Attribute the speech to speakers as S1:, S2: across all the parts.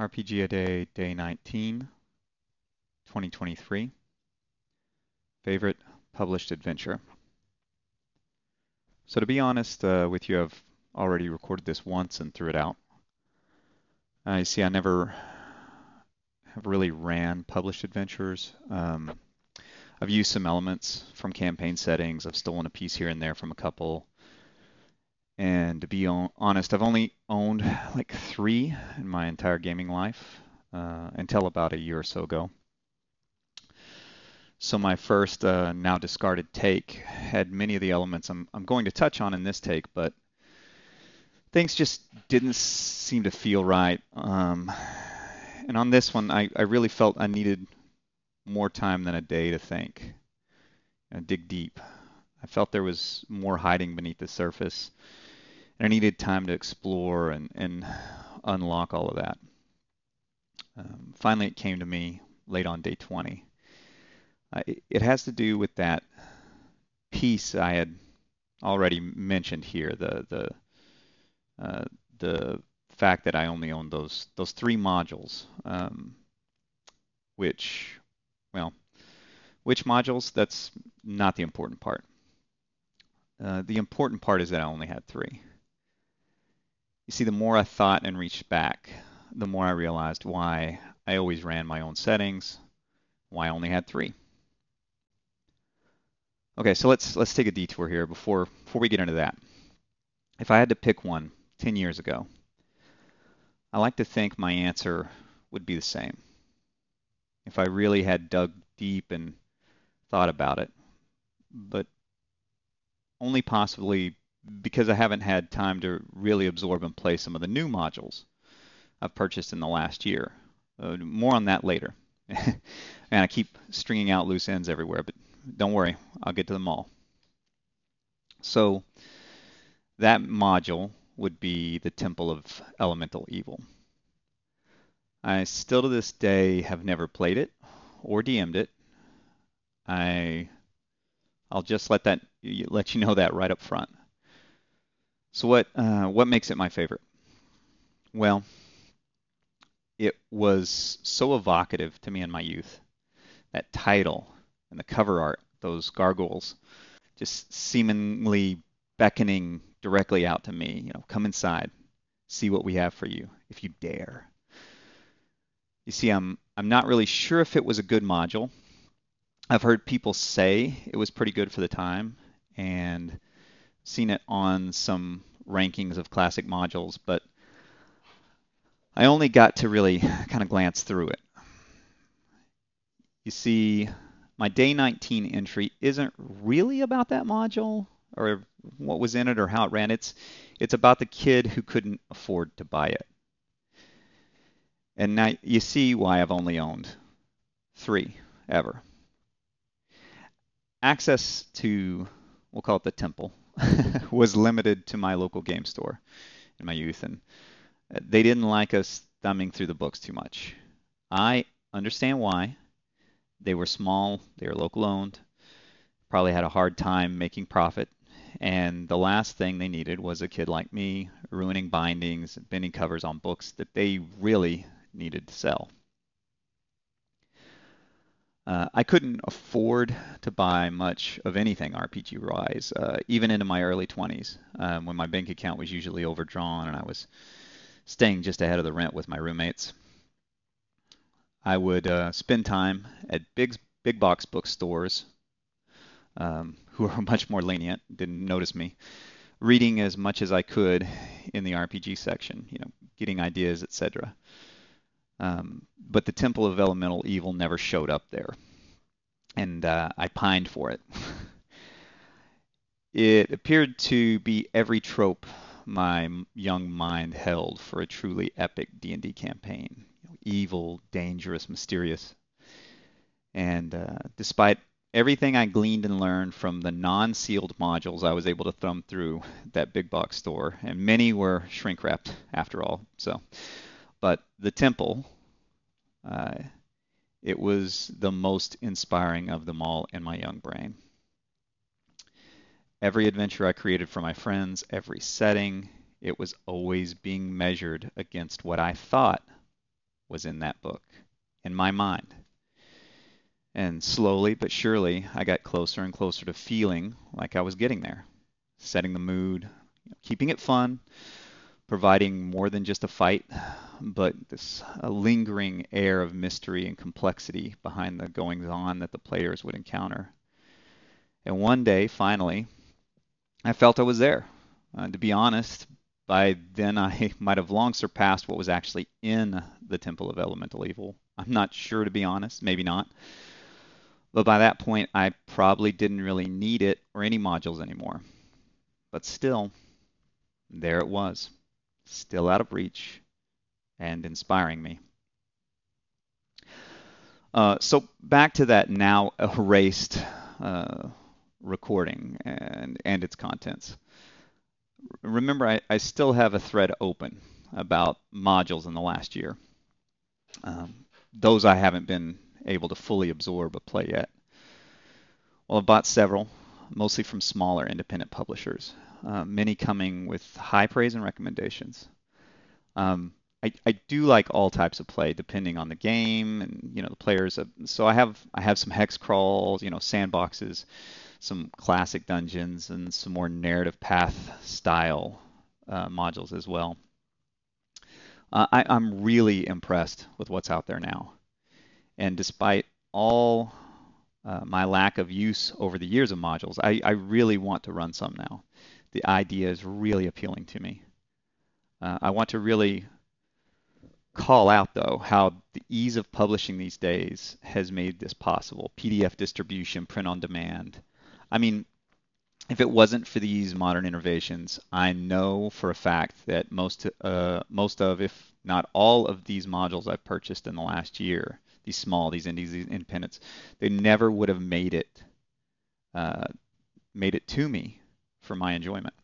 S1: RPG a Day, Day 19, 2023. Favorite published adventure. So to be honest uh, with you, I've already recorded this once and threw it out. Uh, you see, I never have really ran published adventures. Um, I've used some elements from campaign settings. I've stolen a piece here and there from a couple. And to be honest, I've only owned like three in my entire gaming life uh, until about a year or so ago. So my first uh, now discarded take had many of the elements I'm, I'm going to touch on in this take, but things just didn't seem to feel right. Um, and on this one, I, I really felt I needed more time than a day to think, and dig deep. I felt there was more hiding beneath the surface I needed time to explore and, and unlock all of that. Um, finally, it came to me late on day 20. Uh, it, it, has to do with that piece I had already mentioned here, the the uh, the fact that I only own those those three modules, um, which, well, which modules? That's not the important part. Uh, the important part is that I only had three. You see, the more I thought and reached back, the more I realized why I always ran my own settings, why I only had three. Okay, so let's let's take a detour here before before we get into that. If I had to pick one 10 years ago, I like to think my answer would be the same. If I really had dug deep and thought about it, but only possibly because I haven't had time to really absorb and play some of the new modules I've purchased in the last year. Uh, more on that later. and I keep stringing out loose ends everywhere, but don't worry, I'll get to them all. So that module would be the Temple of Elemental Evil. I still to this day have never played it or DM'd it. I I'll just let that let you know that right up front. So what uh, what makes it my favorite? Well, it was so evocative to me in my youth. That title and the cover art, those gargoyles, just seemingly beckoning directly out to me. You know, come inside, see what we have for you, if you dare. You see, I'm I'm not really sure if it was a good module. I've heard people say it was pretty good for the time, and seen it on some rankings of classic modules, but I only got to really kind of glance through it. You see, my day 19 entry isn't really about that module or what was in it or how it ran. It's it's about the kid who couldn't afford to buy it. And now you see why I've only owned three ever. Access to, we'll call it the temple, was limited to my local game store in my youth, and uh, they didn't like us thumbing through the books too much. I understand why. They were small, they were local owned, probably had a hard time making profit, and the last thing they needed was a kid like me ruining bindings, bending covers on books that they really needed to sell. Uh, I couldn't afford to buy much of anything RPG wise, uh, even into my early 20s, um, when my bank account was usually overdrawn and I was staying just ahead of the rent with my roommates. I would uh, spend time at big big box bookstores, um, who were much more lenient, didn't notice me, reading as much as I could in the RPG section, you know, getting ideas, etc. Um, but the Temple of Elemental Evil never showed up there, and uh, I pined for it. it appeared to be every trope my young mind held for a truly epic D&D campaign. Evil, dangerous, mysterious. And uh, despite everything I gleaned and learned from the non-sealed modules I was able to thumb through that big box store, and many were shrink wrapped after all. So but the temple, uh, it was the most inspiring of them all in my young brain. Every adventure I created for my friends, every setting, it was always being measured against what I thought was in that book, in my mind. And slowly but surely, I got closer and closer to feeling like I was getting there, setting the mood, keeping it fun, providing more than just a fight, but this a lingering air of mystery and complexity behind the goings on that the players would encounter. And one day, finally, I felt I was there. Uh, to be honest, by then I might have long surpassed what was actually in the Temple of Elemental Evil. I'm not sure, to be honest, maybe not. But by that point, I probably didn't really need it or any modules anymore. But still, there it was still out of reach, and inspiring me. Uh, so back to that now erased uh, recording and, and its contents. Remember, I, I, still have a thread open about modules in the last year. Um, those I haven't been able to fully absorb or play yet. Well, I've bought several, mostly from smaller independent publishers uh, many coming with high praise and recommendations. Um, I, I do like all types of play depending on the game and you know the players. So I have I have some hex crawls, you know sandboxes, some classic dungeons, and some more narrative path style uh, modules as well. Uh, I, I'm really impressed with what's out there now, and despite all uh, my lack of use over the years of modules, I, I really want to run some now the idea is really appealing to me. Uh, I want to really call out, though, how the ease of publishing these days has made this possible. PDF distribution, print on demand. I mean, if it wasn't for these modern innovations, I know for a fact that most uh, most of, if not all of these modules I've purchased in the last year, these small, these indies, these independents, they never would have made it uh, made it to me for my enjoyment.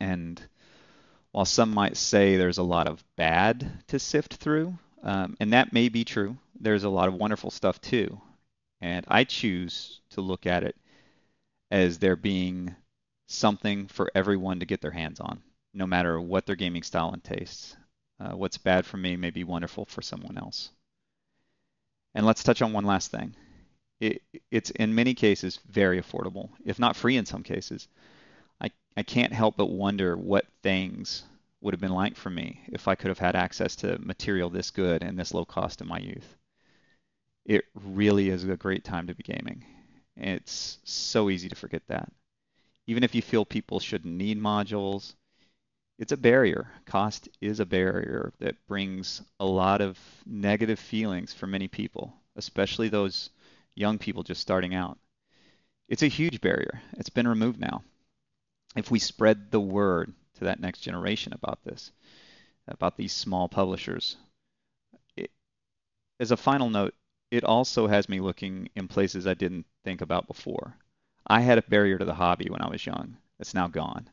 S1: And while some might say there's a lot of bad to sift through, um, and that may be true, there's a lot of wonderful stuff too. And I choose to look at it as there being something for everyone to get their hands on, no matter what their gaming style and tastes. Uh, what's bad for me may be wonderful for someone else. And let's touch on one last thing it, it's in many cases very affordable, if not free in some cases. I, I can't help but wonder what things would have been like for me if I could have had access to material this good and this low cost in my youth. It really is a great time to be gaming. It's so easy to forget that. Even if you feel people shouldn't need modules, it's a barrier. Cost is a barrier that brings a lot of negative feelings for many people, especially those young people just starting out. It's a huge barrier. It's been removed now. If we spread the word to that next generation about this, about these small publishers, it, as a final note, it also has me looking in places I didn't think about before. I had a barrier to the hobby when I was young. It's now gone.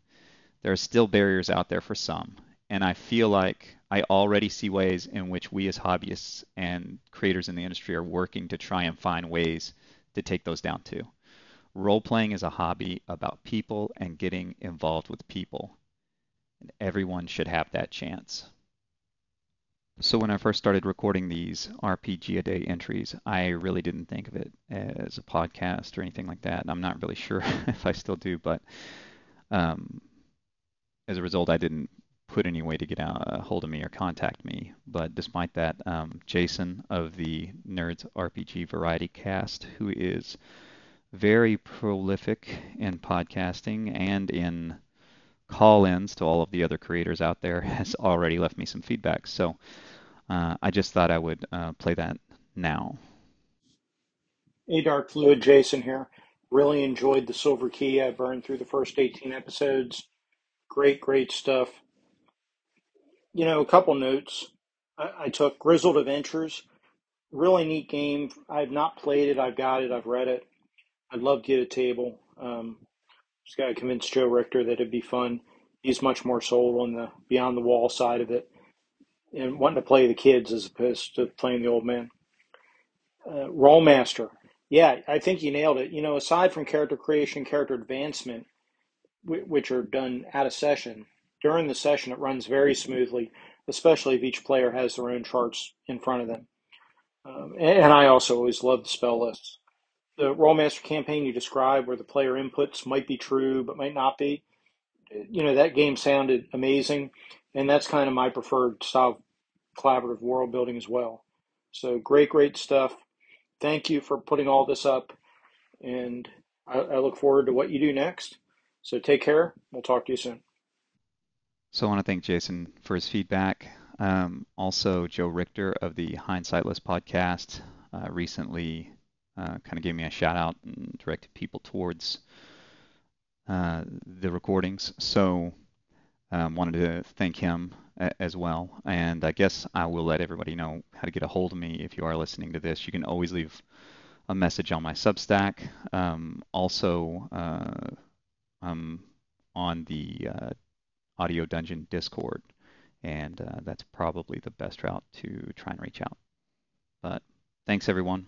S1: There are still barriers out there for some, and I feel like I already see ways in which we as hobbyists and creators in the industry are working to try and find ways to take those down too. Role playing is a hobby about people and getting involved with people. And everyone should have that chance. So when I first started recording these RPG a day entries, I really didn't think of it as a podcast or anything like that. And I'm not really sure if I still do, but um, as a result, I didn't put any way to get a hold of me or contact me. But despite that, um, Jason of the Nerds RPG Variety Cast, who is very prolific in podcasting and in call-ins to all of the other creators out there, has already left me some feedback. So uh, I just thought I would uh, play that now.
S2: Hey, Dark Fluid, Jason here. Really enjoyed the Silver Key. I burned through the first 18 episodes. Great, great stuff. You know, a couple notes. I, I took Grizzled Adventures. Really neat game. I've not played it. I've got it. I've read it. I'd love to get a table. Um, just got to convince Joe Richter that it'd be fun. He's much more sold on the beyond the wall side of it and wanting to play the kids as opposed to playing the old man. Uh, Rolemaster. Yeah, I think you nailed it. You know, aside from character creation, character advancement, which are done out of session, during the session, it runs very smoothly. especially if each player has their own charts in front of them. Um, and I also always love the spell lists. The Rolemaster campaign you described, where the player inputs might be true but might not be, you know, that game sounded amazing. And that's kind of my preferred style collaborative world building as well. So great, great stuff. Thank you for putting all this up. And I, I look forward to what you do next. So take care. We'll talk to you soon.
S1: So I want to thank Jason for his feedback. Um, also, Joe Richter of the Hindsightless podcast uh, recently uh, kind of gave me a shout out and directed people towards uh, the recordings. So um, wanted to thank him as well. And I guess I will let everybody know how to get a hold of me if you are listening to this. You can always leave a message on my Substack. Um, also, uh, I'm on the uh, Audio Dungeon Discord, and uh, that's probably the best route to try and reach out. But thanks, everyone.